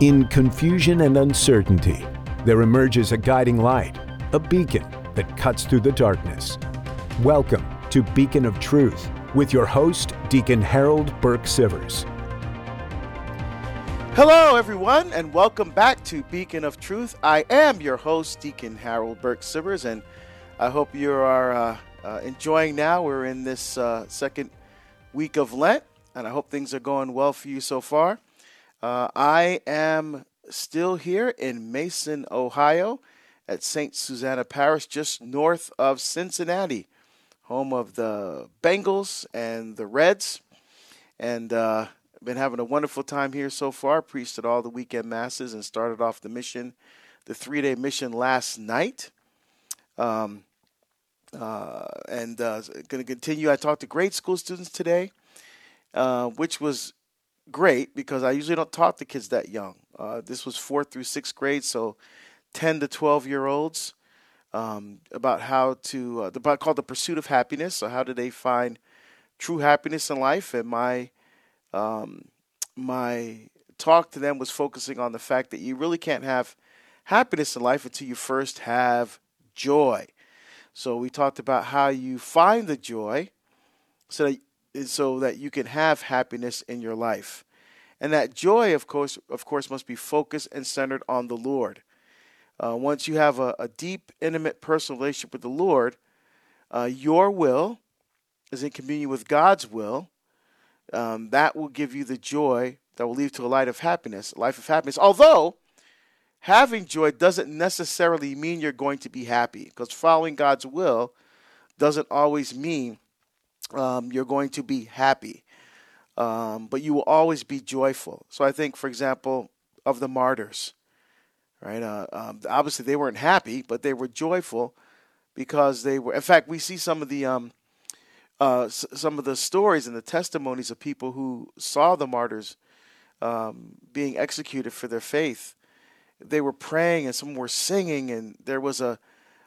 In confusion and uncertainty, there emerges a guiding light, a beacon that cuts through the darkness. Welcome to Beacon of Truth with your host, Deacon Harold Burke Sivers. Hello, everyone, and welcome back to Beacon of Truth. I am your host, Deacon Harold Burke Sivers, and I hope you are uh, uh, enjoying now. We're in this uh, second week of Lent, and I hope things are going well for you so far. Uh, I am still here in Mason, Ohio, at St. Susanna Parish, just north of Cincinnati, home of the Bengals and the Reds. And uh, been having a wonderful time here so far. Preached all the weekend masses and started off the mission, the three day mission last night. Um, uh, and uh, going to continue. I talked to grade school students today, uh, which was great because I usually don't talk to kids that young. Uh, this was fourth through sixth grade, so 10 to 12 year olds um, about how to, uh, about called the pursuit of happiness. So, how do they find true happiness in life? And my, um, my talk to them was focusing on the fact that you really can't have happiness in life until you first have joy. So, we talked about how you find the joy so that so that you can have happiness in your life. And that joy, of course, of course, must be focused and centered on the Lord. Uh, once you have a, a, deep, intimate, personal relationship with the Lord, uh, your will is in communion with God's will. Um, that will give you the joy that will lead to a life of happiness, a life of happiness. Although having joy doesn't necessarily mean you're going to be happy, because following God's will doesn't always mean um, you're going to be happy. Um, but you will always be joyful. So I think, for example, of the martyrs, right? Uh, um, obviously, they weren't happy, but they were joyful because they were. In fact, we see some of the um, uh, s- some of the stories and the testimonies of people who saw the martyrs um, being executed for their faith. They were praying, and some were singing, and there was a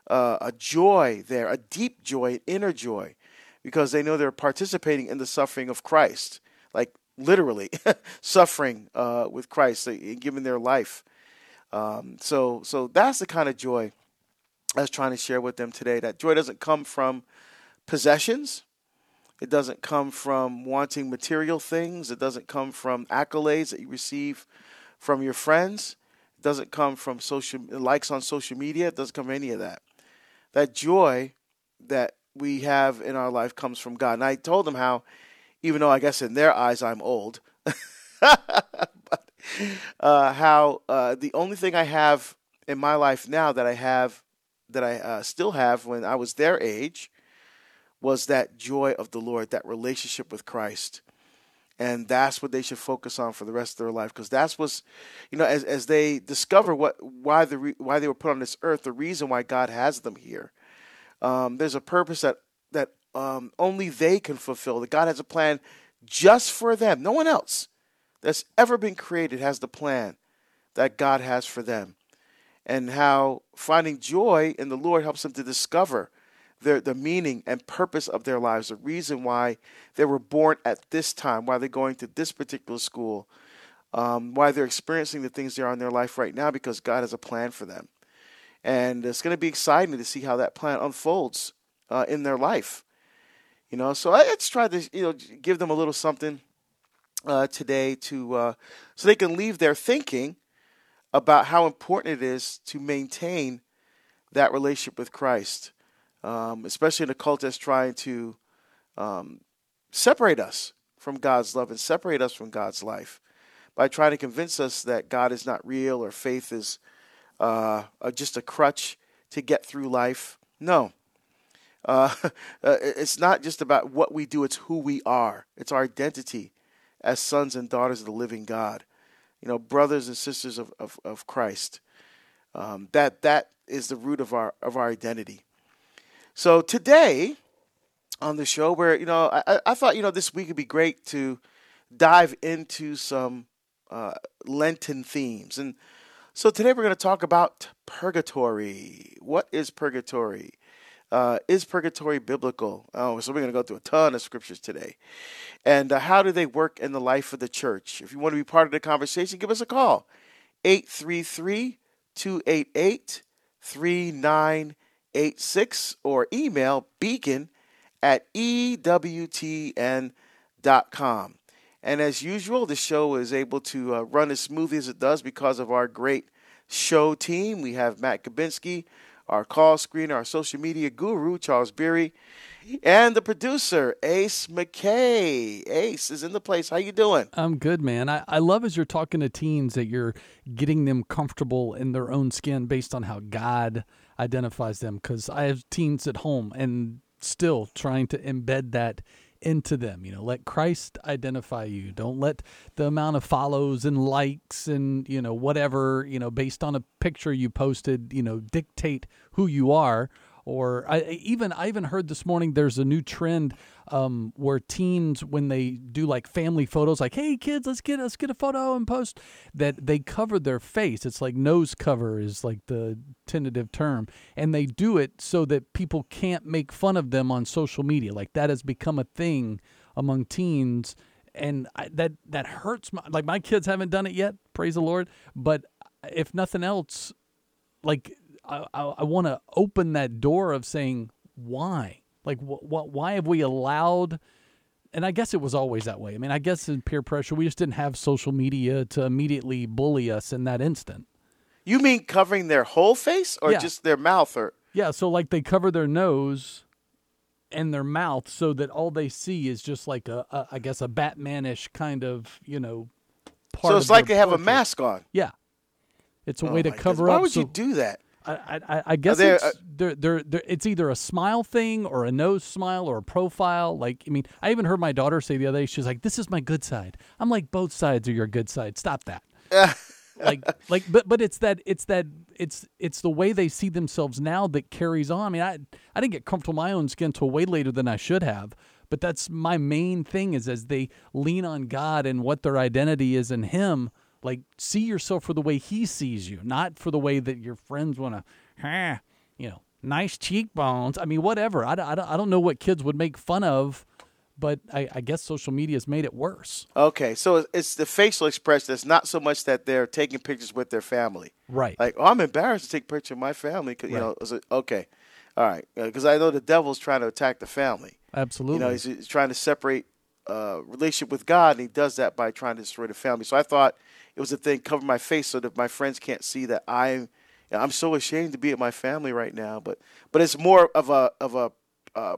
uh, a joy there, a deep joy, an inner joy because they know they're participating in the suffering of Christ, like literally suffering uh, with Christ, giving their life. Um, so, so that's the kind of joy I was trying to share with them today. That joy doesn't come from possessions. It doesn't come from wanting material things. It doesn't come from accolades that you receive from your friends. It doesn't come from social likes on social media. It doesn't come from any of that. That joy that we have in our life comes from God. And I told them how, even though I guess in their eyes I'm old, but, uh, how uh, the only thing I have in my life now that I have, that I uh, still have when I was their age, was that joy of the Lord, that relationship with Christ. And that's what they should focus on for the rest of their life, because that's what's, you know, as as they discover what why the why they were put on this earth, the reason why God has them here um, there's a purpose that that um, only they can fulfill. That God has a plan just for them. No one else that's ever been created has the plan that God has for them, and how finding joy in the Lord helps them to discover their the meaning and purpose of their lives, the reason why they were born at this time, why they're going to this particular school, um, why they're experiencing the things they are in their life right now, because God has a plan for them and it's going to be exciting to see how that plan unfolds uh, in their life. You know, so I just try to you know give them a little something uh, today to uh, so they can leave there thinking about how important it is to maintain that relationship with Christ, um, especially in a cult that's trying to um, separate us from God's love and separate us from God's life by trying to convince us that God is not real or faith is uh, just a crutch to get through life. No. Uh, uh, it's not just about what we do, it's who we are. It's our identity as sons and daughters of the living God. You know, brothers and sisters of, of, of Christ. Um, that that is the root of our of our identity. So today on the show, where you know, I, I thought you know this week would be great to dive into some uh, Lenten themes, and so today we're going to talk about purgatory. What is purgatory? Uh, is purgatory biblical? Oh, so we're going to go through a ton of scriptures today. And uh, how do they work in the life of the church? If you want to be part of the conversation, give us a call. 833 288 3986 or email beacon at ewtn.com. And as usual, the show is able to uh, run as smoothly as it does because of our great show team. We have Matt Kabinski, our call screener, our social media guru, Charles Beery, and the producer, Ace McKay. Ace is in the place. How you doing? I'm good, man. I, I love as you're talking to teens that you're getting them comfortable in their own skin based on how God identifies them. Because I have teens at home and still trying to embed that into them. You know, let Christ identify you. Don't let the amount of follows and likes and, you know, whatever, you know, based on a picture you posted, you know, dictate who you are. Or I even I even heard this morning there's a new trend um, where teens when they do like family photos, like hey kids, let's get let's get a photo and post that they cover their face. It's like nose cover is like the tentative term, and they do it so that people can't make fun of them on social media. Like that has become a thing among teens, and I, that that hurts. My, like my kids haven't done it yet, praise the Lord. But if nothing else, like I, I, I want to open that door of saying why, like wh- wh- why have we allowed? And I guess it was always that way. I mean, I guess in peer pressure, we just didn't have social media to immediately bully us in that instant. You mean covering their whole face or Yeah. just their mouth or Yeah, so like they cover their nose and their mouth so that all they see is just like a, a I guess a Batmanish kind of you know part. So it's like they have a mask on. Yeah, it's a Oh way to goodness. cover Why up. would so you do that? I, I, I guess there- it's uh, they're, they're, they're, it's either a smile thing or a nose smile or a profile. Like I mean, I even heard my daughter say the other day, she's like, "This is my good side." I'm like, "Both sides are your good side. Stop that." like like but but it's that it's that it's it's the way they see themselves now that carries on. I mean, I I didn't get comfortable in my own skin till way later than I should have. But that's my main thing is as they lean on God and what their identity is in Him. Like see yourself for the way He sees you, not for the way that your friends want to, you know, nice cheekbones. I mean, whatever. I, don't- I, don't- I don't know what kids would make fun of, but I, I guess social media has made it worse. Okay, so it's the facial expression. It's not so much that they're taking pictures with their family. Right. Like, oh, I'm embarrassed to take a picture of my family. 'cause, You know, it's okay, all right, because I know the devil's trying to attack the family. Absolutely. You know, he's, he's trying to separate uh, relationship with God, and he does that by trying to destroy the family. So I thought it was a thing cover my face so that my friends can't see that I'm. I'm so ashamed to be at my family right now, but but it's more of a of a uh,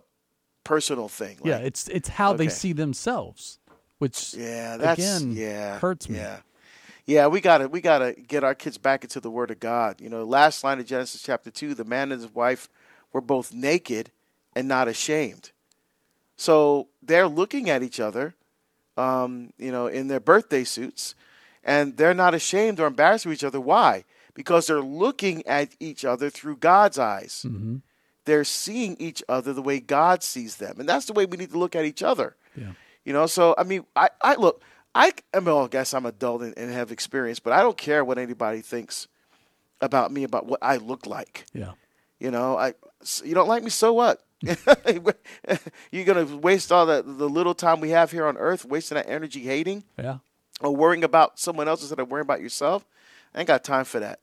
personal thing. Yeah, it's it's how they see themselves, which Yeah, that's again yeah hurts me. Yeah, yeah, we gotta we gotta get our kids back into the Word of God. You know, last line of Genesis chapter two: the man and his wife were both naked and not ashamed. So they're looking at each other, um, you know, in their birthday suits, and they're not ashamed or embarrassed of each other. Why? Because they're looking at each other through God's eyes. Mm-hmm. They're seeing each other the way God sees them, and that's the way we need to look at each other. Yeah. You know, so I mean, I, I look, I, I mean, well, I guess I'm adult and, and have experience, but I don't care what anybody thinks about me about what I look like. Yeah. You know, I, you don't like me, so what? You're gonna waste all the the little time we have here on Earth, wasting that energy hating Yeah. Or worrying about someone else instead of worrying about yourself. I ain't got time for that.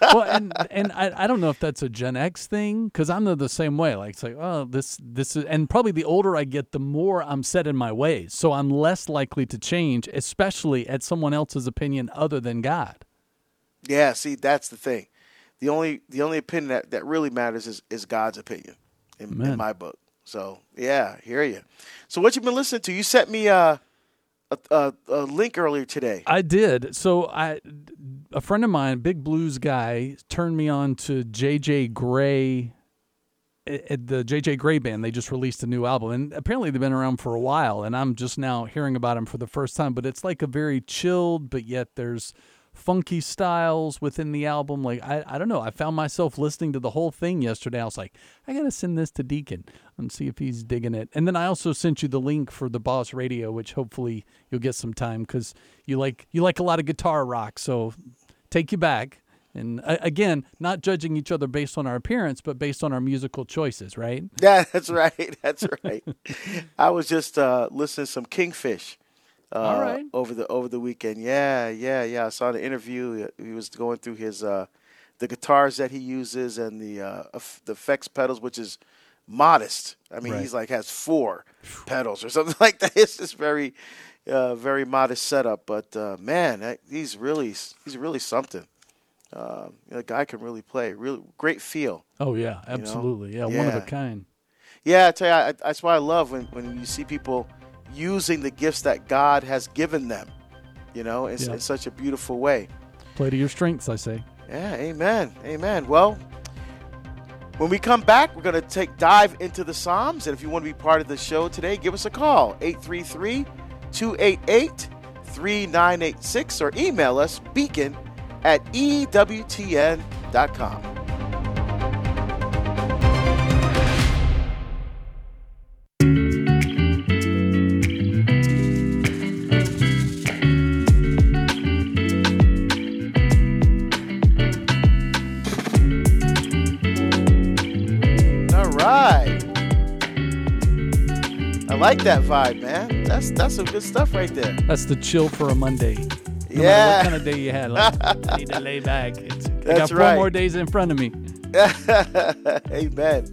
well, and and I, I don't know if that's a Gen X thing because I'm the, the same way. Like it's like, oh, this this is, and probably the older I get, the more I'm set in my ways. So I'm less likely to change, especially at someone else's opinion other than God. Yeah, see, that's the thing. The only the only opinion that, that really matters is, is God's opinion in, in my book. So yeah, hear you. So what you've been listening to? You sent me a a, a, a link earlier today. I did. So I, a friend of mine, big blues guy, turned me on to J.J. Grey. At the J.J. Grey band, they just released a new album, and apparently they've been around for a while. And I'm just now hearing about them for the first time. But it's like a very chilled, but yet there's funky styles within the album. Like I, I don't know. I found myself listening to the whole thing yesterday. I was like, I gotta send this to Deacon and see if he's digging it. And then I also sent you the link for the Boss Radio, which hopefully you'll get some time because you like you like a lot of guitar rock. So take you back. And again, not judging each other based on our appearance, but based on our musical choices, right? Yeah, that's right. That's right. I was just uh, listening to some Kingfish Uh, All right. Over the over the weekend, yeah, yeah, yeah. I saw the interview. He was going through his uh, the guitars that he uses and the uh, the effects pedals, which is modest. I mean, Right. he's like has four pedals or something like that. It's just very, uh, very modest setup. But uh, man, that, he's really he's really something. Uh, the guy can really play. Really great feel. Oh yeah, absolutely. Yeah, one of a kind. Yeah, I tell you, I, that's why I love when, when you see people using the gifts that God has given them. You know, in, Yeah. in such a beautiful way. Play to your strengths, I say. Yeah, amen, amen. Well, when we come back, we're going to take dive into the Psalms, and if you want to be part of the show today, give us a call 833-288-3986 or email us beacon at ewtn.com. that vibe, man. That's that's some good stuff right there. That's the chill for a Monday. No Yeah. what kind of day you had, like, I need to lay back. It's, I got That's four right. more days in front of me. Amen.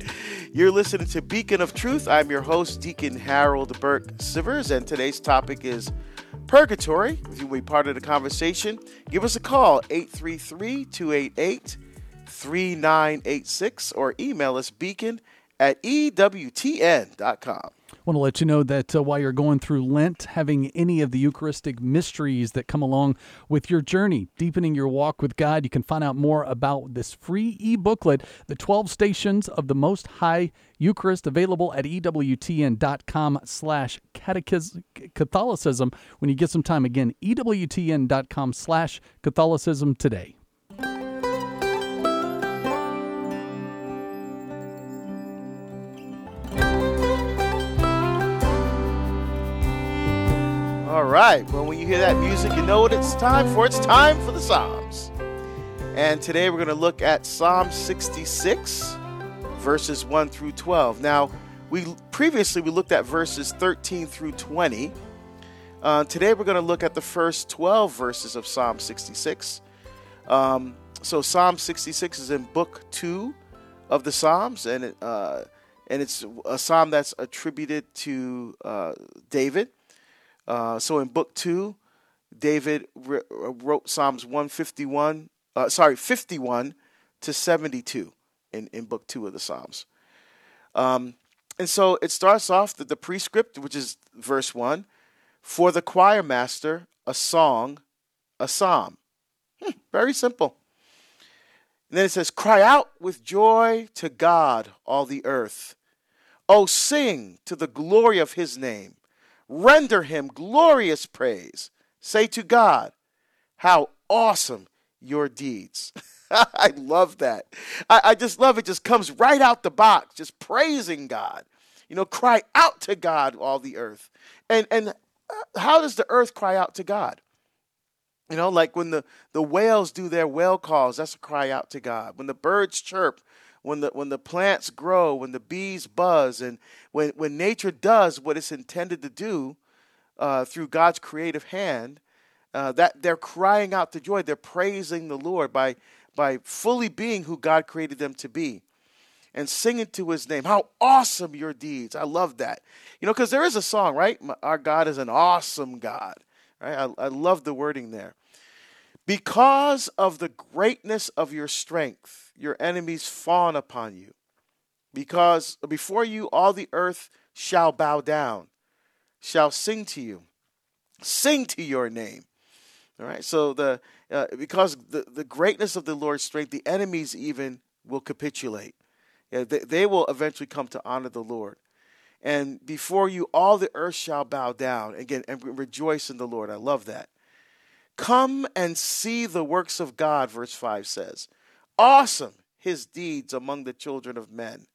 You're listening to Beacon of Truth. I'm your host, Deacon Harold Burke Sivers, and today's topic is purgatory. If you want to be part of the conversation, give us a call, 833 288 3986, or email us beacon at EWTN.com. want to let you know that uh, while you're going through Lent, having any of the Eucharistic mysteries that come along with your journey, deepening your walk with God, you can find out more about this free e booklet, The 12 Stations of the Most High Eucharist, available at EWTN.com slash Catholicism. When you get some time, again, EWTN.com slash Catholicism today. All right. Well, when you hear that music, you know what it's time for. It's time for the Psalms. And today we're going to look at Psalm 66, verses 1 through 12. Now, we previously we looked at verses 13 through 20. Uh, today we're going to look at the first 12 verses of Psalm 66. Um, so Psalm 66 is in Book Two of the Psalms, and it, uh, and it's a psalm that's attributed to uh, David. Uh, so in book two, David wr- wrote Psalms 151, uh, sorry, 51 to 72 in, in book two of the Psalms. Um, and so it starts off the, the prescript, which is verse one, for the choir master, a song, a psalm. Hmm, very simple. And then it says, Cry out with joy to God, all the earth. Oh, sing to the glory of his name. Render him glorious praise. Say to God, How awesome your deeds. I love that. I, I just love it. Just comes right out the box, just praising God. You know, cry out to God, all the earth. And and uh, how does the earth cry out to God? You know, like when the, the whales do their whale calls, that's a cry out to God. When the birds chirp, when the when the plants grow, when the bees buzz, and when when nature does what it's intended to do uh, through God's creative hand, uh, that they're crying out to joy. They're praising the Lord by by fully being who God created them to be, and singing to His name. How awesome your deeds! I love that. You know, because there is a song, right? Our God is an awesome God. Right? I, I love the wording there. Because of the greatness of your strength, your enemies fawn upon you. Because before you all the earth shall bow down, shall sing to you, sing to your name. All right. So the uh, because the the greatness of the Lord's strength, the enemies even will capitulate. Yeah, they, they will eventually come to honor the Lord. And before you, all the earth shall bow down again and rejoice in the Lord. I love that. Come and see the works of God, verse 5 says. Awesome his deeds among the children of men.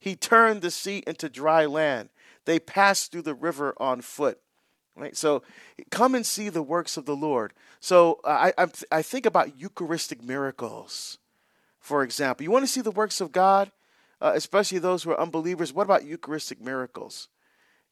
He turned the sea into dry land. They passed through the river on foot. Right? So come and see the works of the Lord. So I, I, I think about Eucharistic miracles, for example. You want to see the works of God, uh, especially those who are unbelievers? What about Eucharistic miracles?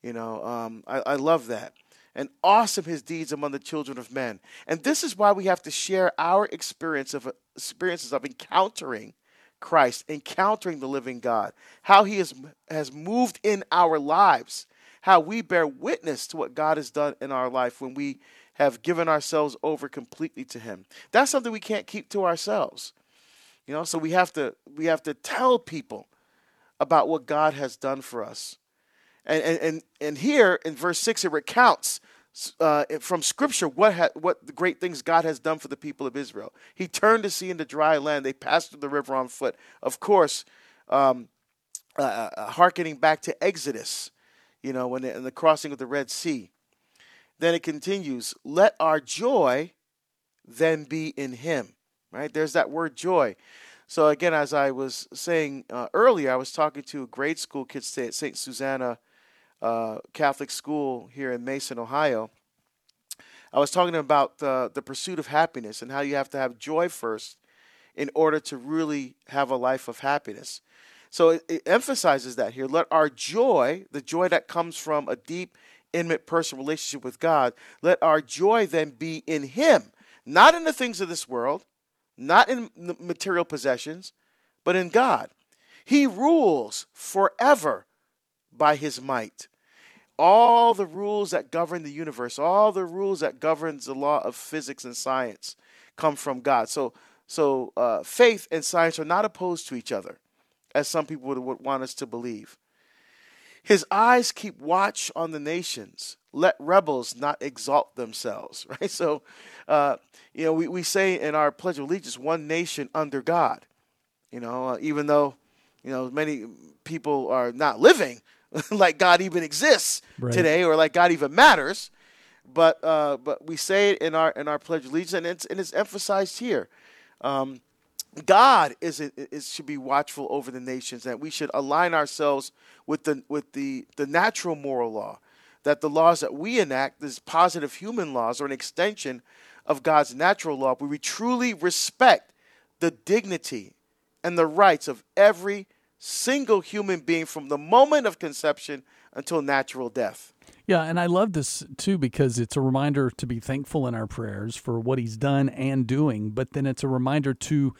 You know, um, I, I love that. And awesome his deeds among the children of men. And this is why we have to share our experience of experiences of encountering Christ, encountering the living God, how he has, has moved in our lives, how we bear witness to what God has done in our life when we have given ourselves over completely to him. That's something we can't keep to ourselves. You know, so we have to we have to tell people about what God has done for us. And and and, here in verse 6 it recounts uh, from Scripture what ha- what the great things God has done for the people of Israel. He turned the sea into dry land. They passed through the river on foot. Of course, um, uh, uh, uh hearkening back to Exodus, you know, when in the crossing of the Red Sea. Then it continues, "Let our joy then be in Him." Right there's that word joy. So again, as I was saying uh, earlier, I was talking to grade school kids today at St. Susanna uh, Catholic school here in Mason, Ohio. I was talking about uh, the pursuit of happiness and how you have to have joy first in order to really have a life of happiness. So it, it emphasizes that here. Let our joy, the joy that comes from a deep, intimate personal relationship with God, let our joy then be in Him, not in the things of this world, not in material possessions, but in God. He rules forever by his might. All the rules that govern the universe, all the rules that governs the law of physics and science come from God. So, so uh, faith and science are not opposed to each other, as some people would, would want us to believe. His eyes keep watch on the nations. Let rebels not exalt themselves. Right. So, uh, you know, we, we say in our Pledge of Allegiance, one nation under God. You know, uh, even though, you know, many people are not living like God even exists right. today or like God even matters. But uh, but we say it in our in our pledge of allegiance, and it's and it's emphasized here. Um, God is, is should be watchful over the nations, that we should align ourselves with the with the the natural moral law, that the laws that we enact, these positive human laws, are an extension of God's natural law. But we truly respect the dignity and the rights of every single human being from the moment of conception until natural death. Yeah, and I love this too because it's a reminder to be thankful in our prayers for what he's done and doing, but then it's a reminder to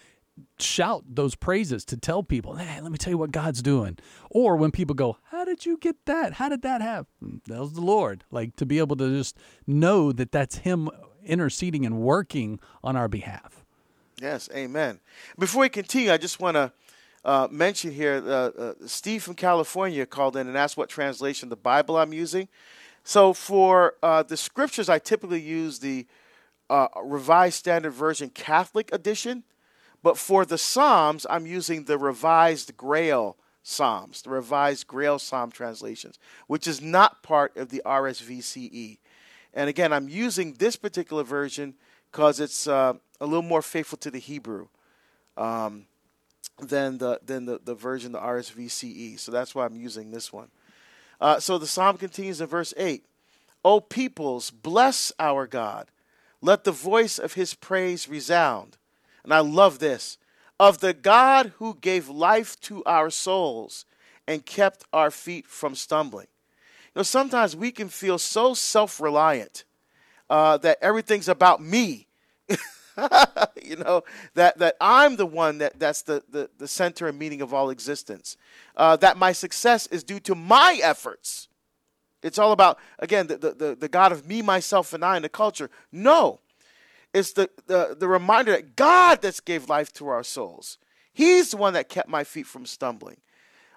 shout those praises to tell people, hey, let me tell you what God's doing. Or when people go, how did you get that? How did that happen? Hmm, that was the Lord. Like to be able to just know that that's him interceding and working on our behalf. Yes, amen. Before we continue, I just want to uh, mention here uh, uh, Steve from California called in and asked what translation the Bible I'm using. So for uh, the scriptures, I typically use the Revised Standard Version Catholic edition, but for the Psalms, I'm using the Revised Grail Psalms, the Revised Grail Psalm translations, which is not part of the RSVCE. And again, I'm using this particular version because it's uh, a little more faithful to the Hebrew. Um, than the than the, the version the RSVCE. So that's why I'm using this one. Uh, so the psalm continues in verse eight. O peoples, bless our God. Let the voice of his praise resound. And I love this. Of the God who gave life to our souls and kept our feet from stumbling. You know, sometimes we can feel so self reliant uh, that everything's about me. you know that that I'm the one that that's the the, the center and meaning of all existence. Uh, that my success is due to my efforts. It's all about again the, the the God of me, myself, and I in the culture. No, it's the the the reminder that God that's gave life to our souls. He's the one that kept my feet from stumbling.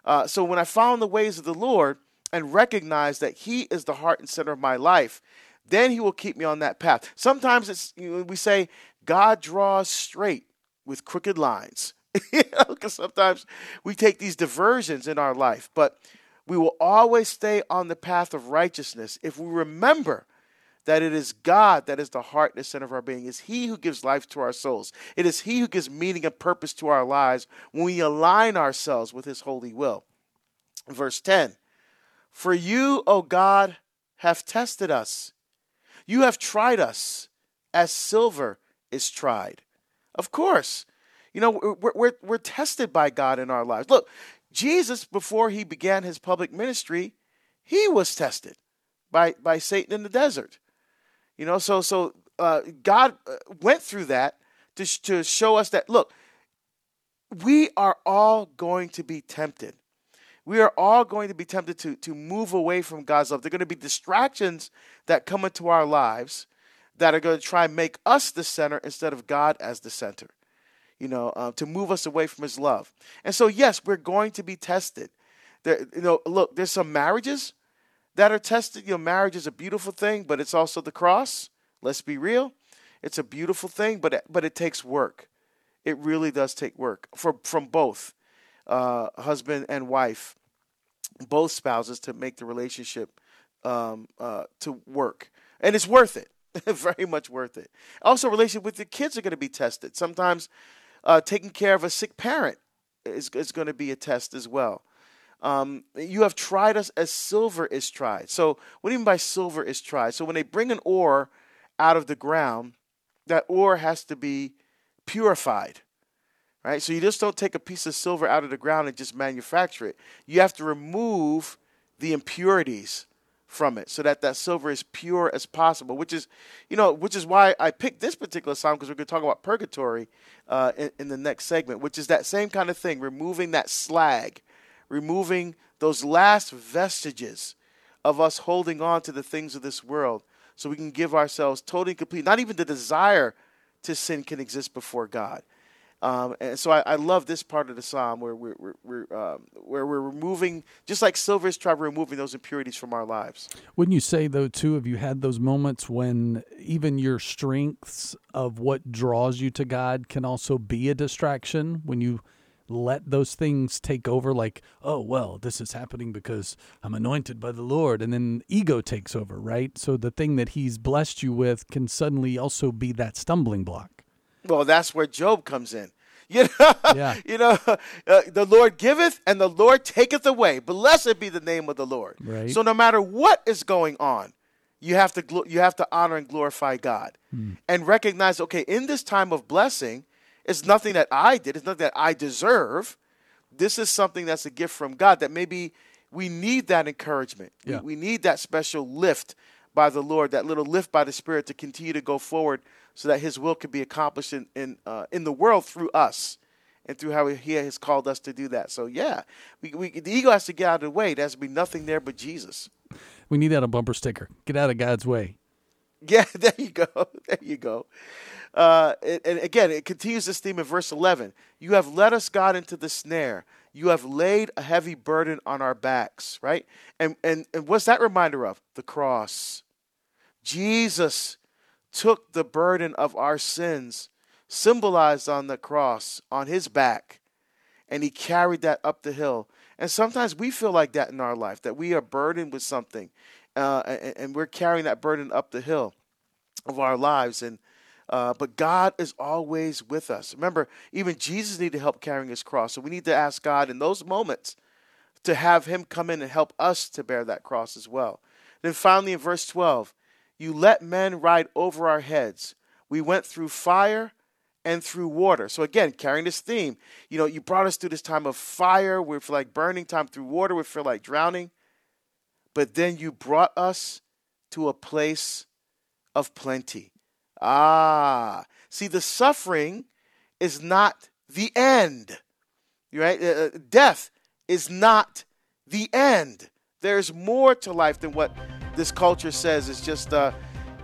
Uh, so when I found the ways of the Lord and recognized that He is the heart and center of my life, then He will keep me on that path. Sometimes it's you know, we say God draws straight with crooked lines. because sometimes we take these diversions in our life, but we will always stay on the path of righteousness if we remember that it is God that is the heart and the center of our being. It's He who gives life to our souls. It is He who gives meaning and purpose to our lives when we align ourselves with His holy will. Verse 10 For you, O God, have tested us. You have tried us as silver is tried. Of course. You know, we're, we're, we're tested by God in our lives. Look, Jesus, before he began his public ministry, he was tested. by by Satan in the desert. You know, so so uh, God uh, went through that to to show us that look, we are all going to be tempted. We are all going to be tempted to to move away from God's love. There are going to be distractions that come into our lives that are going to try and make us the center instead of God as the center. You know, uh, to move us away from His love. And so, yes, we're going to be tested. There, you know, look, there's some marriages that are tested. You know, marriage is a beautiful thing, but it's also the cross. Let's be real. It's a beautiful thing, but but it takes work. It really does take work for from both uh, husband and wife, both spouses to make the relationship um, uh, to work, and it's worth it. Very much worth it. Also, relationship with the kids are going to be tested. Sometimes, uh, taking care of a sick parent is is going to be a test as well. Um, you have tried us as silver is tried. So, what do you mean by silver is tried? So, when they bring an ore out of the ground, that ore has to be purified, right? So, you just don't take a piece of silver out of the ground and just manufacture it. You have to remove the impurities from it so that that silver is pure as possible which is you know which is why i picked this particular song because we're going to talk about purgatory uh, in, in the next segment which is that same kind of thing removing that slag removing those last vestiges of us holding on to the things of this world so we can give ourselves totally complete. Not even the desire to sin can exist before God. Um, and so I, I, love this part of the psalm where we're, we're, we're um, where we're removing, just like silver is trying removing those impurities from our lives. Wouldn't you say, though, too, have you had those moments when even your strengths of what draws you to God can also be a distraction? When you – let those things take over like oh well this is happening because i'm anointed by the lord and then ego takes over right? So the thing that he's blessed you with can suddenly also be that stumbling block well that's where job comes in you know, yeah. you know uh, the lord giveth and the lord taketh away blessed be the name of the lord right. so no matter what is going on you have to you have to honor and glorify god hmm. and recognize okay in this time of blessing it's nothing that I did, it's nothing that I deserve. This is something that's a gift from God that maybe we need that encouragement. Yeah. We, we need that special lift by the Lord, that little lift by the Spirit to continue to go forward so that His will can be accomplished in, in, uh, in the world through us and through how He has called us to do that. So, yeah, we, we, the ego has to get out of the way. There has to be nothing there but Jesus. We need that a bumper sticker. Get out of God's way. Yeah, there you go. There you go. Uh, and again, it continues this theme in verse 11. You have led us, God, into the snare. You have laid a heavy burden on our backs, right? And, and, and what's that reminder of? The cross. Jesus took the burden of our sins, symbolized on the cross, on his back, and he carried that up the hill. And sometimes we feel like that in our life, that we are burdened with something, uh, and, we're carrying that burden up the hill of our lives. And uh, but God is always with us. Remember, even Jesus needed help carrying his cross. So we need to ask God in those moments to have him come in and help us to bear that cross as well. Then finally, in verse 12, you let men ride over our heads. We went through fire and through water. So again, carrying this theme, you know, you brought us through this time of fire, we feel like burning, time through water, we feel like drowning. But then you brought us to a place of plenty. Ah, see, the suffering is not the end, right? Uh, uh, death is not the end. There's more to life than what this culture says. It's just uh,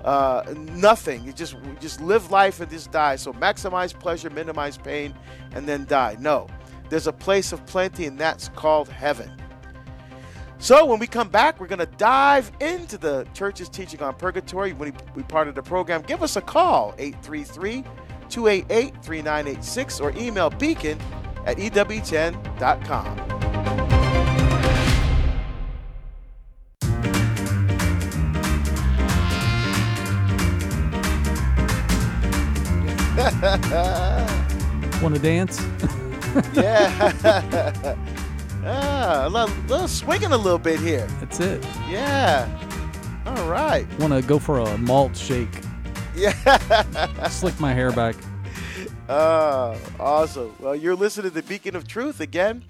uh, nothing. You just just live life and just die. So maximize pleasure, minimize pain, and then die. No, there's a place of plenty, and that's called heaven. So when we come back, we're going to dive into the church's teaching on purgatory. When we part of the program, give us a call, 833 288 3986, or email beacon at EWTN.com. Want to dance? yeah. Ah, a little, little swinging a little bit here. That's it. Yeah. All right. Want to go for a malt shake? Yeah. Slick my hair back. Oh, awesome. Well, you're listening to the Beacon of Truth again,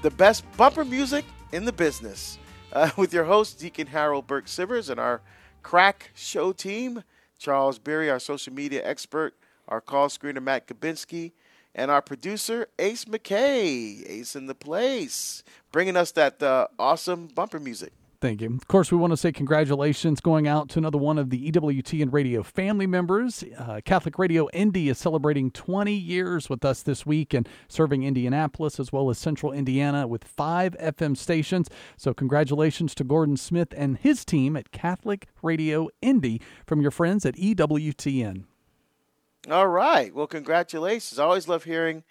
the best bumper music in the business. uh, with your host, Deacon Harold Burke Sivers, and our crack show team, Charles Berry, our social media expert, our call screener, Matt Kabinski, and our producer, Ace McKay. Ace in the place, bringing us that uh, awesome bumper music. Thank you. Of course, we want to say congratulations going out to another one of the EWTN radio family members. Uh, Catholic Radio Indy is celebrating 20 years with us this week and serving Indianapolis as well as central Indiana with five FM stations. So, congratulations to Gordon Smith and his team at Catholic Radio Indy from your friends at EWTN. All right. Well, congratulations. I always love hearing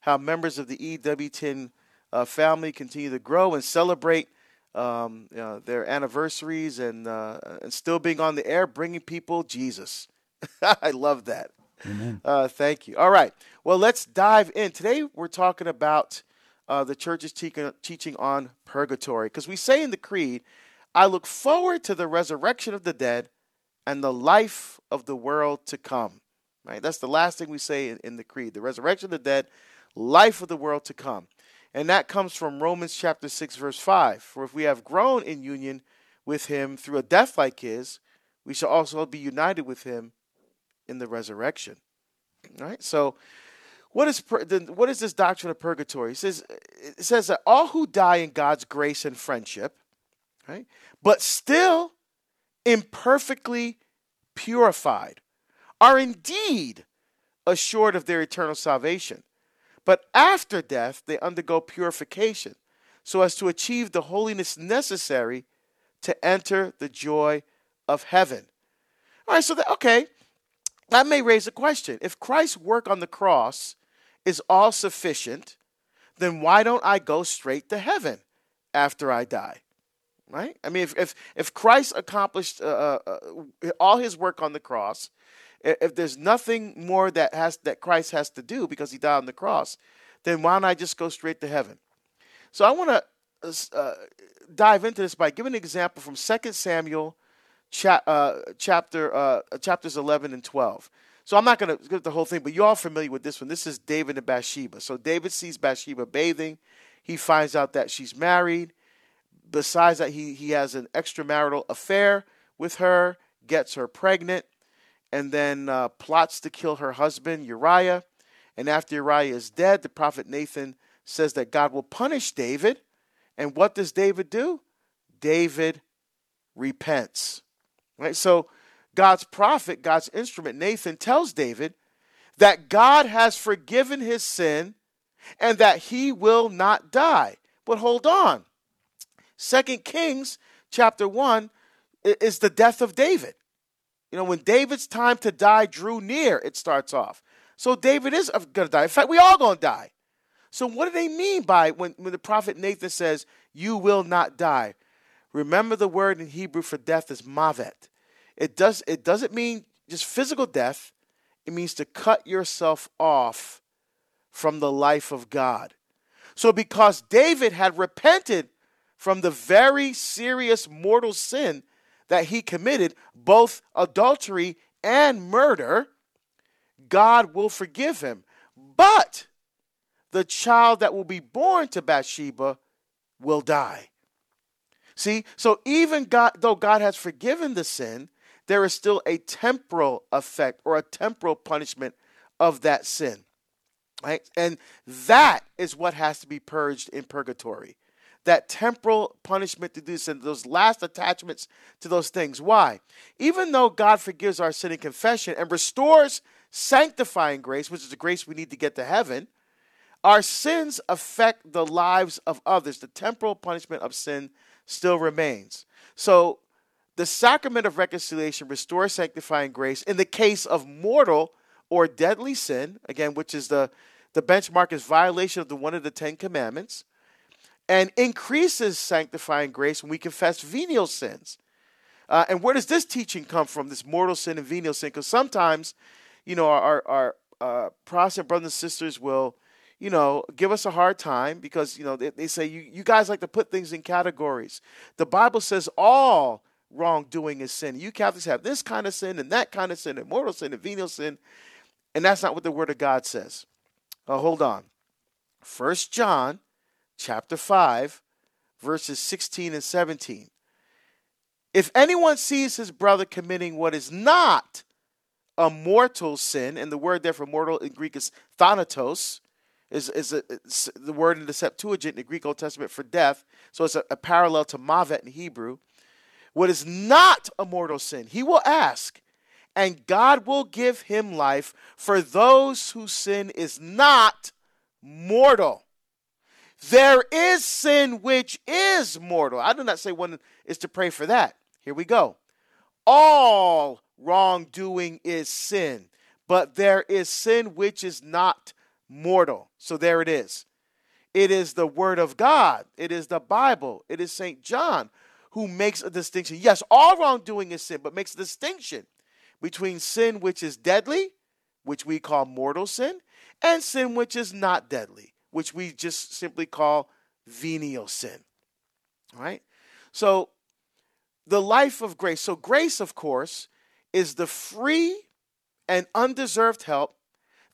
how members of the EWTN uh, family continue to grow and celebrate um, you know, their anniversaries and uh, and still being on the air, bringing people Jesus. I love that. Amen. Uh, thank you. All right. Well, let's dive in. Today we're talking about uh, the church's te- teaching on purgatory because we say in the creed, "I look forward to the resurrection of the dead and the life of the world to come." Right. That's the last thing we say in, in the creed: the resurrection of the dead, life of the world to come. And that comes from Romans chapter 6, verse 5. For if we have grown in union with him through a death like his, we shall also be united with him in the resurrection. Right? So, what is what is this doctrine of purgatory? It says it says that all who die in God's grace and friendship, right, but still imperfectly purified, are indeed assured of their eternal salvation. But after death, they undergo purification so as to achieve the holiness necessary to enter the joy of heaven. All right, so that, okay, that may raise a question. If Christ's work on the cross is all sufficient, then why don't I go straight to heaven after I die? Right? I mean, if if, if Christ accomplished uh, uh, uh all his work on the cross, if there's nothing more that has that Christ has to do because he died on the cross, then why don't I just go straight to heaven? So I want to uh, dive into this by giving an example from 2 Samuel cha- uh, chapter uh, chapters 11 and 12. So I'm not going to get the whole thing, but you're all familiar with this one. This is David and Bathsheba. So David sees Bathsheba bathing. He finds out that she's married. Besides that, he, he has an extramarital affair with her, gets her pregnant and then uh, plots to kill her husband, Uriah. And after Uriah is dead, the prophet Nathan says that God will punish David. And what does David do? David repents. Right? So God's prophet, God's instrument, Nathan tells David that God has forgiven his sin and that he will not die. But hold on. Second Kings chapter 1 is the death of David. You know, when David's time to die drew near, it starts off. So David is going to die. In fact, we all going to die. So what do they mean by when, when the prophet Nathan says, you will not die? Remember the word in Hebrew for death is mavet. It, does, it doesn't mean just physical death. It means to cut yourself off from the life of God. So because David had repented from the very serious mortal sin that he committed both adultery and murder, God will forgive him. But the child that will be born to Bathsheba will die. See, so even God, though God has forgiven the sin, there is still a temporal effect or a temporal punishment of that sin. Right? And that is what has to be purged in purgatory that temporal punishment to do sin, those last attachments to those things. Why? Even though God forgives our sin in confession and restores sanctifying grace, which is the grace we need to get to heaven, our sins affect the lives of others. The temporal punishment of sin still remains. So, the sacrament of reconciliation restores sanctifying grace in the case of mortal or deadly sin, again, which is the, the benchmark is violation of the one of the Ten Commandments and increases sanctifying grace when we confess venial sins. Uh, and where does this teaching come from, this mortal sin and venial sin? Because sometimes, you know, our, our uh, Protestant brothers and sisters will, you know, give us a hard time because, you know, they, they say, you, you guys like to put things in categories. The Bible says all wrongdoing is sin. You Catholics have this kind of sin and that kind of sin and mortal sin and venial sin. And that's not what the Word of God says. Uh, hold on. First John chapter 5, verses 16 and 17. If anyone sees his brother committing what is not a mortal sin, and the word there for mortal in Greek is thanatos, is, is a, the word in the Septuagint in the Greek Old Testament for death. So it's a, a parallel to mavet in Hebrew. What is not a mortal sin, he will ask, and God will give him life for those whose sin is not mortal. There is sin which is mortal. I do not say one is to pray for that. Here we go. All wrongdoing is sin, but there is sin which is not mortal. So there it is. It is the Word of God, it is the Bible, it is St. John who makes a distinction. Yes, all wrongdoing is sin, but makes a distinction between sin which is deadly, which we call mortal sin, and sin which is not deadly, which we just simply call venial sin. All right? So, the life of grace. So, grace, of course, is the free and undeserved help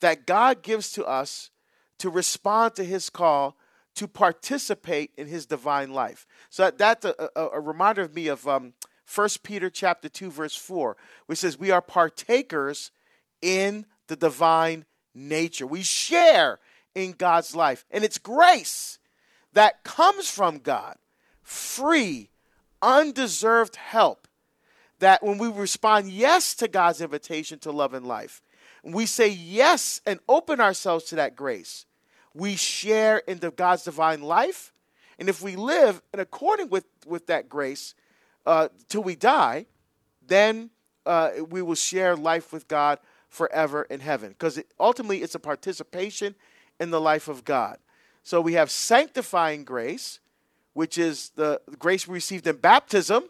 that God gives to us to respond to his call to participate in his divine life. So that's a, a, a reminder of me of um, 1 Peter chapter 2 verse 4, which says we are partakers in the divine nature. We share in God's life. And it's grace that comes from God, free, undeserved help that when we respond yes to God's invitation to love and life, we say yes and open ourselves to that grace, we share in the God's divine life. And if we live in according with, with that grace uh, till we die, then uh, we will share life with God forever in heaven. Because it, ultimately, it's a participation in the life of God. So we have sanctifying grace, which is the grace we received in baptism,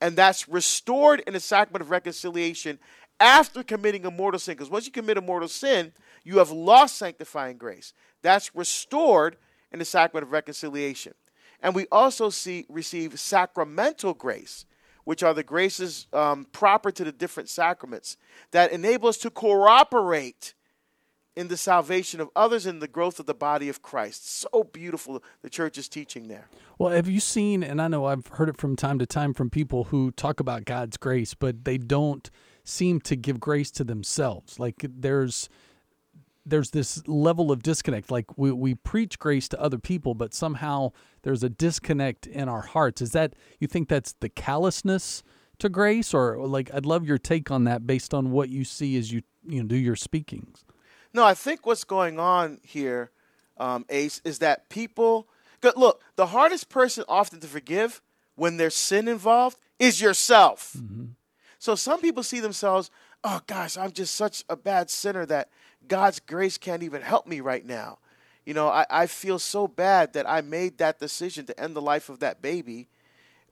and that's restored in the sacrament of reconciliation after committing a mortal sin. Because once you commit a mortal sin, you have lost sanctifying grace. That's restored in the sacrament of reconciliation. And we also see receive sacramental grace, which are the graces um, proper to the different sacraments that enable us to cooperate in the salvation of others and the growth of the body of Christ. So beautiful, the church is teaching there. Well, have you seen, and I know I've heard it from time to time from people who talk about God's grace, but they don't seem to give grace to themselves. Like there's there's this level of disconnect. Like we, we preach grace to other people, but somehow there's a disconnect in our hearts. Is that you think that's the callousness to grace, or like I'd love your take on that based on what you see as you you know do your speakings. No, I think what's going on here, um, Ace, is that people look. The hardest person often to forgive when there's sin involved is yourself. Mm-hmm. So some people see themselves, oh gosh, I'm just such a bad sinner that God's grace can't even help me right now. You know, I, I feel so bad that I made that decision to end the life of that baby.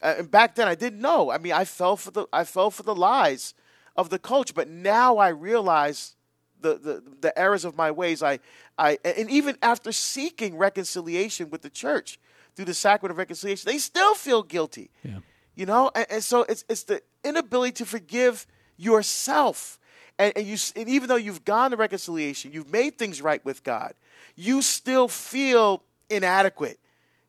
Uh, and back then I didn't know. I mean, I fell for the I fell for the lies of the coach, but now I realize the, the, the errors of my ways. I, I, and even after seeking reconciliation with the church through the sacrament of reconciliation, they still feel guilty. Yeah. You know, and, and, so it's, it's the inability to forgive yourself. And, and, you, and even though you've gone to reconciliation, you've made things right with God, you still feel inadequate.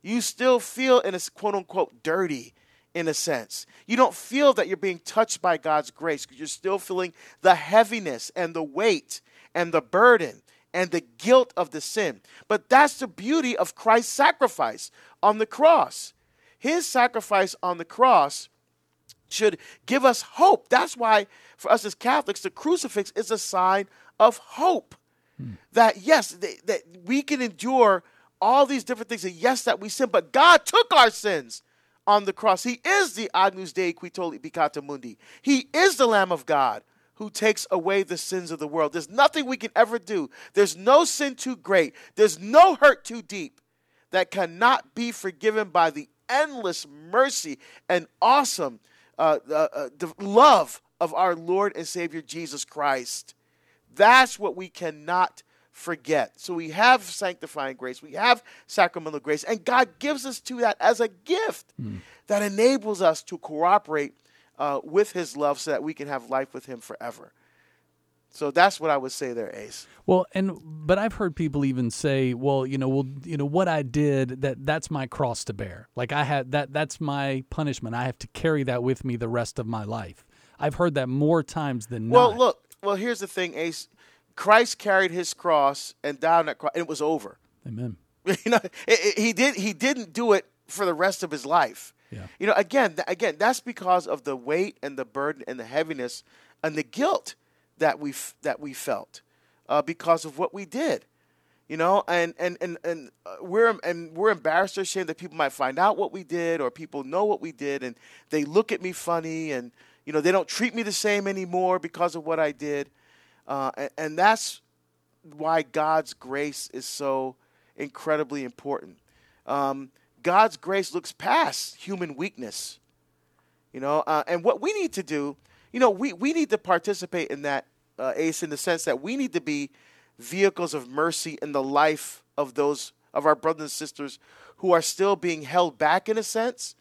You still feel, in a quote unquote, dirty in a sense. You don't feel that you're being touched by God's grace because you're still feeling the heaviness and the weight and the burden and the guilt of the sin. But that's the beauty of Christ's sacrifice on the cross. His sacrifice on the cross should give us hope. That's why, for us as Catholics, the crucifix is a sign of hope. Hmm. That, yes, that we can endure all these different things, and yes, that we sin, but God took our sins on the cross. He is the Agnus Dei qui tollit peccata mundi. He is the Lamb of God who takes away the sins of the world. There's nothing we can ever do. There's no sin too great. There's no hurt too deep that cannot be forgiven by the endless mercy and awesome uh, uh, uh, love of our Lord and Savior Jesus Christ. That's what we cannot forget. So we have sanctifying grace, we have sacramental grace, and God gives us to that as a gift mm. that enables us to cooperate uh, with His love so that we can have life with Him forever. So that's what I would say there, Ace. Well, and but I've heard people even say, well, you know, well, you know what I did that that's my cross to bear. Like I had that that's my punishment. I have to carry that with me the rest of my life. I've heard that more times than Well, not. look. Well, here's the thing, Ace. Christ carried his cross and died on that cross, and it was over. Amen. you know, it, it- he did. He didn't do it for the rest of his life. Yeah. You know, again, th- again, that's because of the weight and the burden and the heaviness and the guilt that we f- that we felt uh, because of what we did. You know, and and and and uh, we're and we're embarrassed or ashamed that people might find out what we did or people know what we did and they look at me funny and you know they don't treat me the same anymore because of what I did, uh, and, and that's why God's grace is so incredibly important. Um, God's grace looks past human weakness, you know, uh, and what we need to do, you know, we, we need to participate in that, uh, Ace, in the sense that we need to be vehicles of mercy in the life of those of our brothers and sisters who are still being held back, in a sense,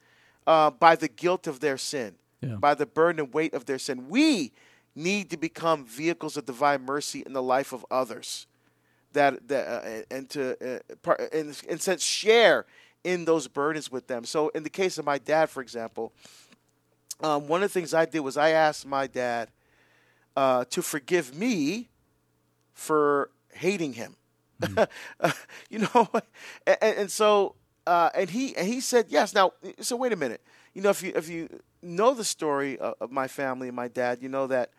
uh, by the guilt of their sin, Yeah. by the burden and weight of their sin. We need to become vehicles of divine mercy in the life of others that that uh, and to uh, par- in, in a sense share in those burdens with them. So in the case of my dad, for example, um, one of the things I did was I asked my dad uh, to forgive me for hating him. you know, and, and so uh, and he and he said yes. Now, so wait a minute. You know, if you if you know the story of, of my family and my dad, you know that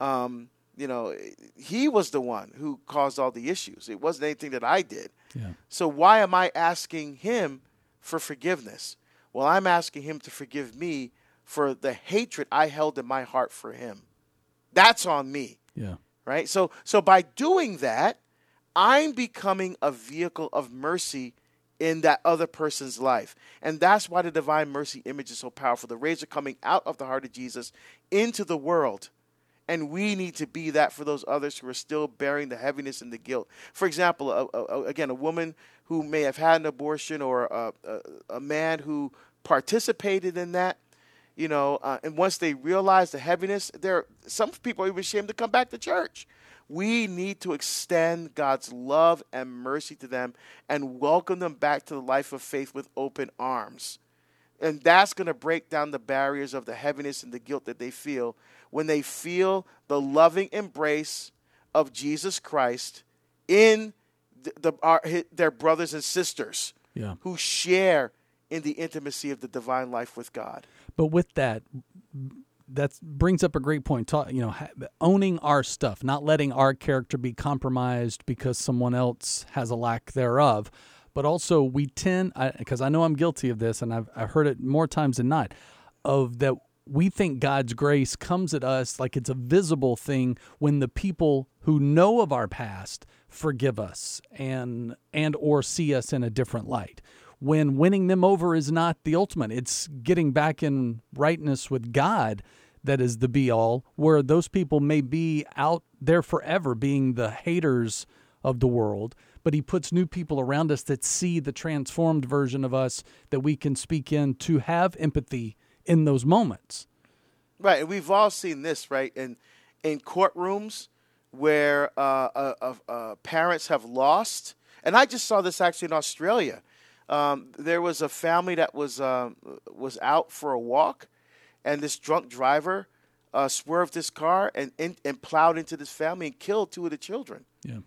um, you know he was the one who caused all the issues. It wasn't anything that I did. Yeah. So why am I asking him for forgiveness? Well, I'm asking him to forgive me for the hatred I held in my heart for him. That's on me Yeah. right? So so by doing that, I'm becoming a vehicle of mercy in that other person's life. And that's why the divine mercy image is so powerful. The rays are coming out of the heart of Jesus into the world. And we need to be that for those others who are still bearing the heaviness and the guilt. For example, a, a, again, a woman who may have had an abortion or a, a, a man who participated in that, you know, uh, and once they realize the heaviness, there some people are even ashamed to come back to church. We need to extend God's love and mercy to them and welcome them back to the life of faith with open arms. And that's going to break down the barriers of the heaviness and the guilt that they feel when they feel the loving embrace of Jesus Christ in the, the, our, their brothers and sisters Yeah. who share in the intimacy of the divine life with God. But with that, that brings up a great point. Ta- you know, ha- owning our stuff, not letting our character be compromised because someone else has a lack thereof. But also, we tend, because I, know I'm guilty of this, and I've, I've heard it more times than not, of that we think God's grace comes at us like it's a visible thing when the people who know of our past forgive us and and or see us in a different light when winning them over is not the ultimate. It's getting back in rightness with God that is the be all, where those people may be out there forever being the haters of the world. But he puts new people around us that see the transformed version of us that we can speak in to have empathy in those moments. Right, and we've all seen this, right? In in courtrooms where uh, uh, uh, uh, parents have lost, and I just saw this actually in Australia. Um, there was a family that was um, was out for a walk, and this drunk driver uh, swerved his car and, and and plowed into this family and killed two of the children Yeah.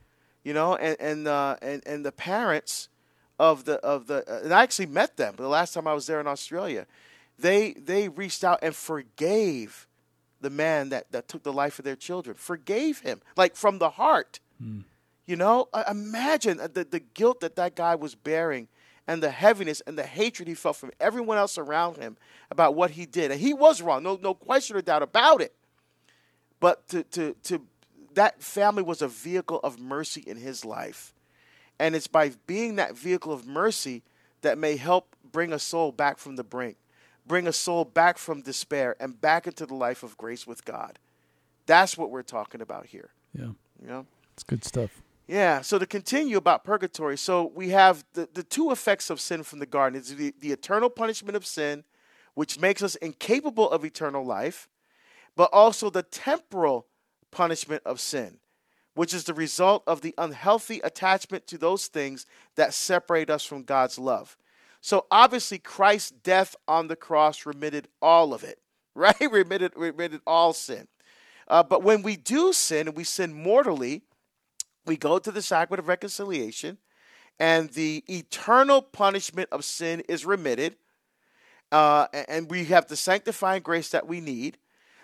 you know, and and uh, and and the parents of the of the uh, and I actually met them the last time I was there in Australia. They they reached out and forgave the man that that took the life of their children. Forgave him like from the heart. Hmm. You know, imagine the the guilt that that guy was bearing. And the heaviness and the hatred he felt from everyone else around him about what he did, and he was wrong, no, no question or doubt about it but to, to, to that family was a vehicle of mercy in his life and it's by being that vehicle of mercy that may help bring a soul back from the brink bring a soul back from despair and back into the life of grace with god that's what we're talking about here Yeah. you know It's good stuff. yeah, so to continue about purgatory, so we have the, the two effects of sin from the garden. is the, the eternal punishment of sin, which makes us incapable of eternal life, but also the temporal punishment of sin, which is the result of the unhealthy attachment to those things that separate us from God's love. So obviously, Christ's death on the cross remitted all of it, right? remitted, remitted all sin. Uh, but when we do sin and we sin mortally, we go to the sacrament of reconciliation, and the eternal punishment of sin is remitted, uh, and we have the sanctifying grace that we need.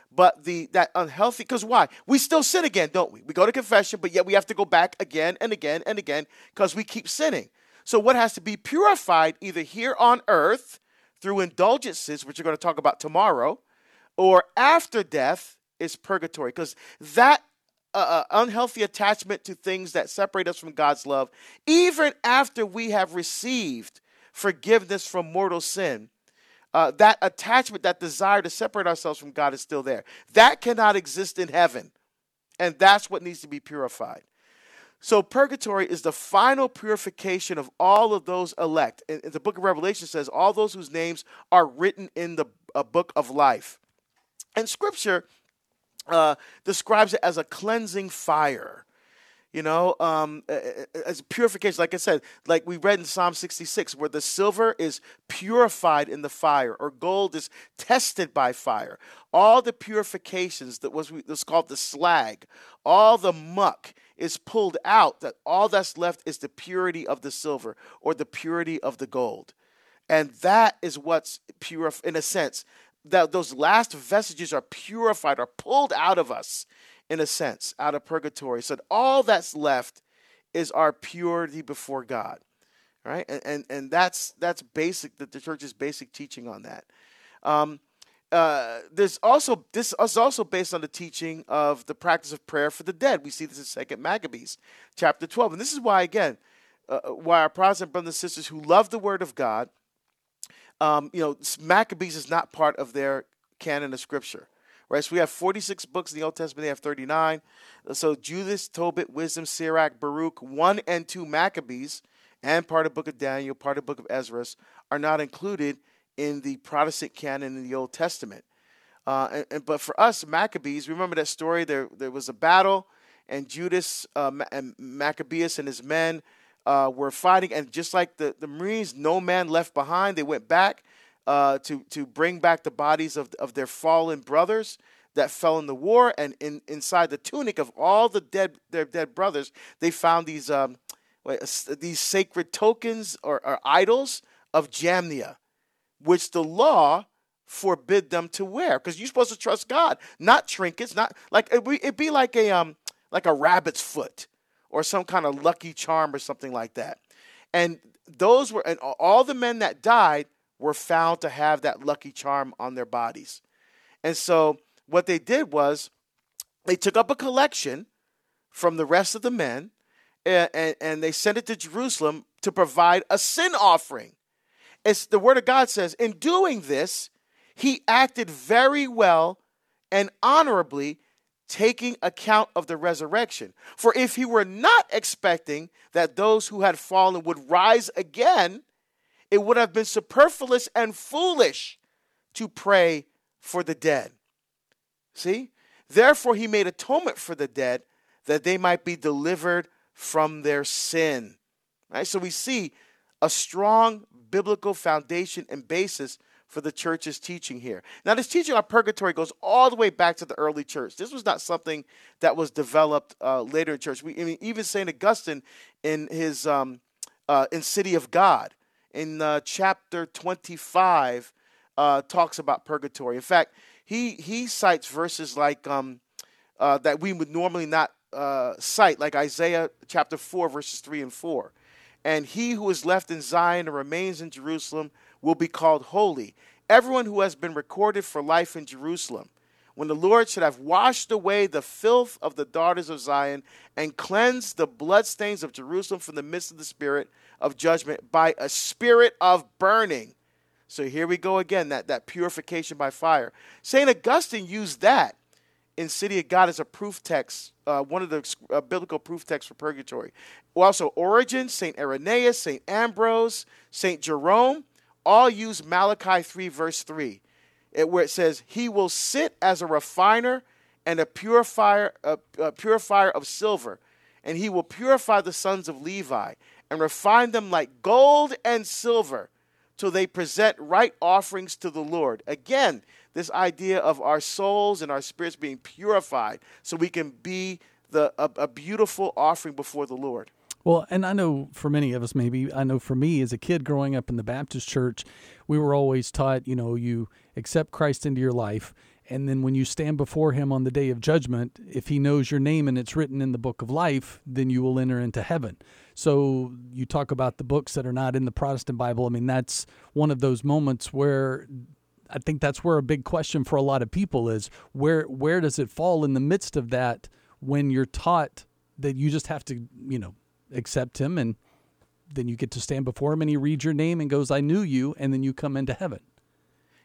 But the that unhealthy, because why? We still sin again, don't we? We go to confession, but yet we have to go back again and again and again because we keep sinning. So what has to be purified either here on earth through indulgences, which we're going to talk about tomorrow, or after death is purgatory, because that uh, unhealthy attachment to things that separate us from God's love, even after we have received forgiveness from mortal sin, uh, that attachment, that desire to separate ourselves from God is still there. That cannot exist in heaven. And that's what needs to be purified. So, purgatory is the final purification of all of those elect. And the book of Revelation says, all those whose names are written in the book of life. And scripture uh, describes it as a cleansing fire you know, um, as purification. Like I said, like we read in Psalm 66, where the silver is purified in the fire, or gold is tested by fire. All the purifications that was was called the slag, all the muck is pulled out. That all that's left is the purity of the silver or the purity of the gold, and that is what's pure in a sense. That those last vestiges are purified, are pulled out of us in a sense, out of purgatory. So that all that's left is our purity before God. Right? And, and, and that's that's basic that the church's basic teaching on that. Um, uh, there's also this is also based on the teaching of the practice of prayer for the dead. We see this in Second Maccabees, chapter 12, and this is why again, uh, why our Protestant brothers and sisters who love the Word of God, um, you know, Maccabees is not part of their canon of Scripture right? So we have 46 books in the Old Testament, they have 39. So Judith, Tobit, Wisdom, Sirach, Baruch, 1 and 2 Maccabees, and part of book of Daniel, part of book of Ezra are not included in the Protestant canon in the Old Testament. Uh, and, and, but for us, Maccabees, remember that story? There, there was a battle, and Judas uh, and Maccabeus and his men uh, were fighting, and just like the, the Marines, no man left behind. They went back uh, to to bring back the bodies of of their fallen brothers that fell in the war, and in inside the tunic of all the dead their dead brothers, they found these um, these sacred tokens or, or idols of Jamnia, which the law forbid them to wear because you're supposed to trust God, not trinkets, not like it'd be, like a um like a rabbit's foot or some kind of lucky charm or something like that. And those were and all the men that died were found to have that lucky charm on their bodies. And so what they did was they took up a collection from the rest of the men and, and, and they sent it to Jerusalem to provide a sin offering. It's the word of God says, in doing this, he acted very well and honorably, taking account of the resurrection. For if he were not expecting that those who had fallen would rise again, it would have been superfluous and foolish to pray for the dead. See? Therefore, he made atonement for the dead that they might be delivered from their sin. Right? So we see a strong biblical foundation and basis for the church's teaching here. Now, this teaching on purgatory goes all the way back to the early church. This was not something that was developed uh, later in church. We I mean, even Saint Augustine in his um, uh, in City of God in uh, chapter 25 uh, talks about purgatory. In fact, he he cites verses like um, uh, that we would normally not uh, cite, like Isaiah chapter 4, verses 3 and 4. And he who is left in Zion and remains in Jerusalem will be called holy. Everyone who has been recorded for life in Jerusalem when the Lord should have washed away the filth of the daughters of Zion and cleansed the bloodstains of Jerusalem from the midst of the spirit of judgment by a spirit of burning. So here we go again, that, that purification by fire. St. Augustine used that in City of God is a proof text, uh, one of the uh, biblical proof texts for purgatory. Also, Origen, St. Irenaeus, St. Ambrose, St. Jerome all use Malachi 3, verse 3 it, where it says, He will sit as a refiner and a purifier, a, a purifier of silver, and he will purify the sons of Levi and refine them like gold and silver till they present right offerings to the Lord. Again, this idea of our souls and our spirits being purified so we can be the a, a beautiful offering before the Lord. Well, and I know for many of us, maybe I know for me as a kid growing up in the Baptist church, we were always taught, you know, you accept Christ into your life. And then when you stand before him on the day of judgment, if he knows your name and it's written in the book of life, then you will enter into heaven. So you talk about the books that are not in the Protestant Bible. I mean, that's one of those moments where I think that's where a big question for a lot of people is where where does it fall in the midst of that when you're taught that you just have to, you know, accept him and then you get to stand before him and he reads your name and goes, I knew you, and then you come into heaven.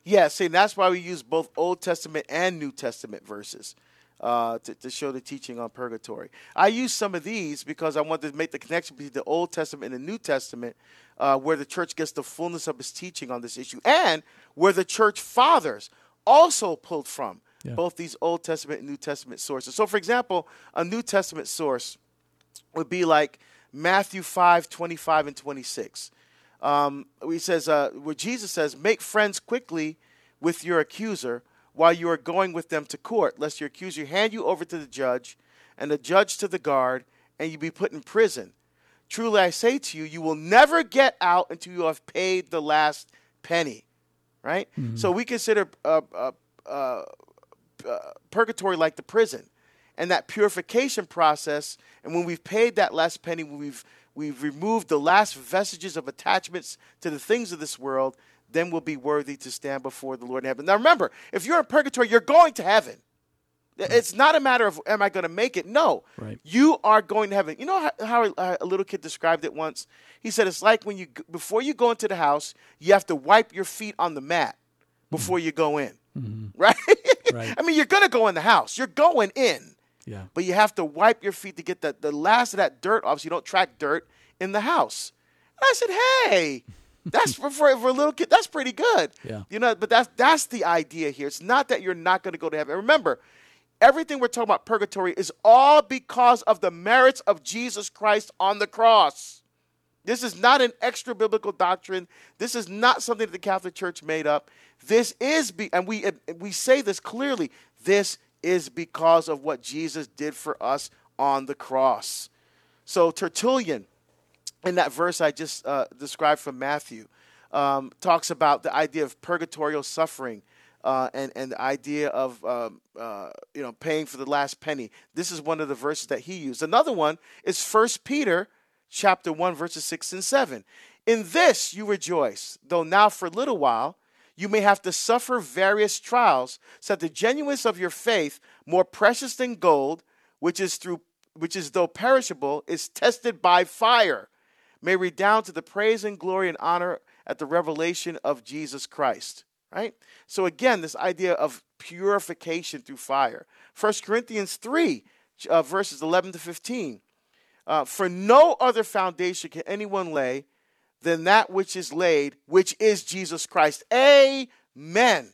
Yeah, see, that's why we use both Old Testament and New Testament verses uh, to, to show the teaching on purgatory. I use some of these because I wanted to make the connection between the Old Testament and the New Testament, uh, where the church gets the fullness of its teaching on this issue, and where the church fathers also pulled from yeah. both these Old Testament and New Testament sources. So, for example, a New Testament source would be like Matthew 5 25 and 26. Um, he says, uh, where Jesus says, Make friends quickly with your accuser while you are going with them to court, lest your accuser hand you over to the judge, and the judge to the guard, and you be put in prison. Truly I say to you, you will never get out until you have paid the last penny. Right? Mm-hmm. So we consider uh, uh, uh, uh purgatory like the prison and that purification process. And when we've paid that last penny, when we've we've removed the last vestiges of attachments to the things of this world, then we'll be worthy to stand before the Lord in heaven. Now remember, if you're in purgatory, you're going to heaven. Right. It's not a matter of am I going to make it? No, right. you are going to heaven. You know how, how, a little kid described it once. He said it's like when you before you go into the house, you have to wipe your feet on the mat before mm-hmm. you go in. Mm-hmm. Right? right? I mean, you're going to go in the house. You're going in. Yeah. But you have to wipe your feet to get the, the last of that dirt off so you don't track dirt in the house. And I said, hey, that's for, for, for, a little kid, that's pretty good. Yeah. You know, but that's that's the idea here. It's not that you're not going to go to heaven. Remember, everything we're talking about purgatory is all because of the merits of Jesus Christ on the cross. This is not an extra biblical doctrine. This is not something that the Catholic Church made up. This is, be, and we we say this clearly. This is because of what Jesus did for us on the cross. So, Tertullian, in that verse I just uh, described from Matthew, um, talks about the idea of purgatorial suffering. Uh, and and the idea of um, uh, you know paying for the last penny. This is one of the verses that he used. Another one is First Peter, chapter one, verses six and seven. In this you rejoice, though now for a little while you may have to suffer various trials, so that the genuineness of your faith, more precious than gold, which is through which is though perishable, is tested by fire, may redound to the praise and glory and honor at the revelation of Jesus Christ. Right? So again, this idea of purification through fire. 1 Corinthians 3, uh, verses 11 to 15. Uh, For no other foundation can anyone lay than that which is laid, which is Jesus Christ. Amen.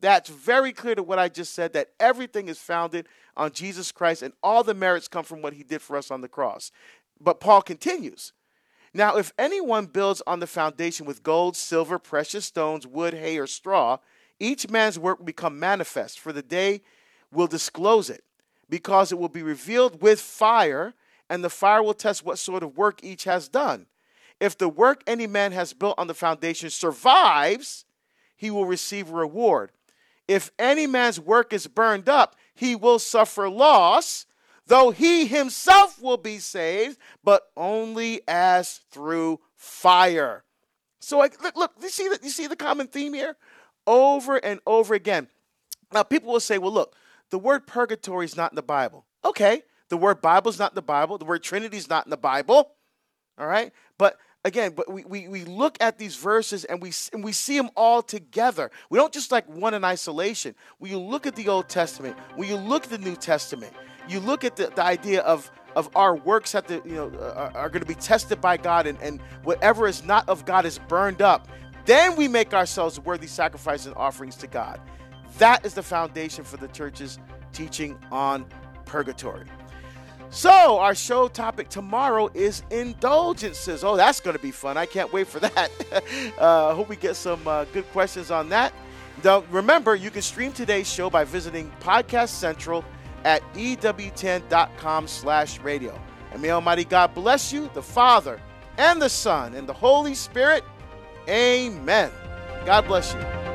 That's very clear to what I just said that everything is founded on Jesus Christ and all the merits come from what he did for us on the cross. But Paul continues. Now, if anyone builds on the foundation with gold, silver, precious stones, wood, hay, or straw, each man's work will become manifest, for the day will disclose it, because it will be revealed with fire, and the fire will test what sort of work each has done. If the work any man has built on the foundation survives, he will receive reward. If any man's work is burned up, he will suffer loss, though he himself will be saved, but only as through fire. So look, look, you see the, you see the common theme here? Over and over again. Now people will say, well, look, the word purgatory is not in the Bible. Okay, the word Bible is not in the Bible. The word Trinity is not in the Bible. All right, but again, but we, we, we look at these verses and we, and we see them all together. We don't just like one in isolation. When you look at the Old Testament, when you look at the New Testament, you look at the, the idea of of our works have to, you know, are, are going to be tested by God, and, and whatever is not of God is burned up. Then we make ourselves worthy sacrifices and offerings to God. That is the foundation for the church's teaching on purgatory. So, our show topic tomorrow is indulgences. Oh, that's going to be fun. I can't wait for that. uh, hope we get some uh, good questions on that. Now, remember, you can stream today's show by visiting Podcast Central at EWTN.com slash radio. And may Almighty God bless you, the Father, and the Son, and the Holy Spirit. Amen. God bless you.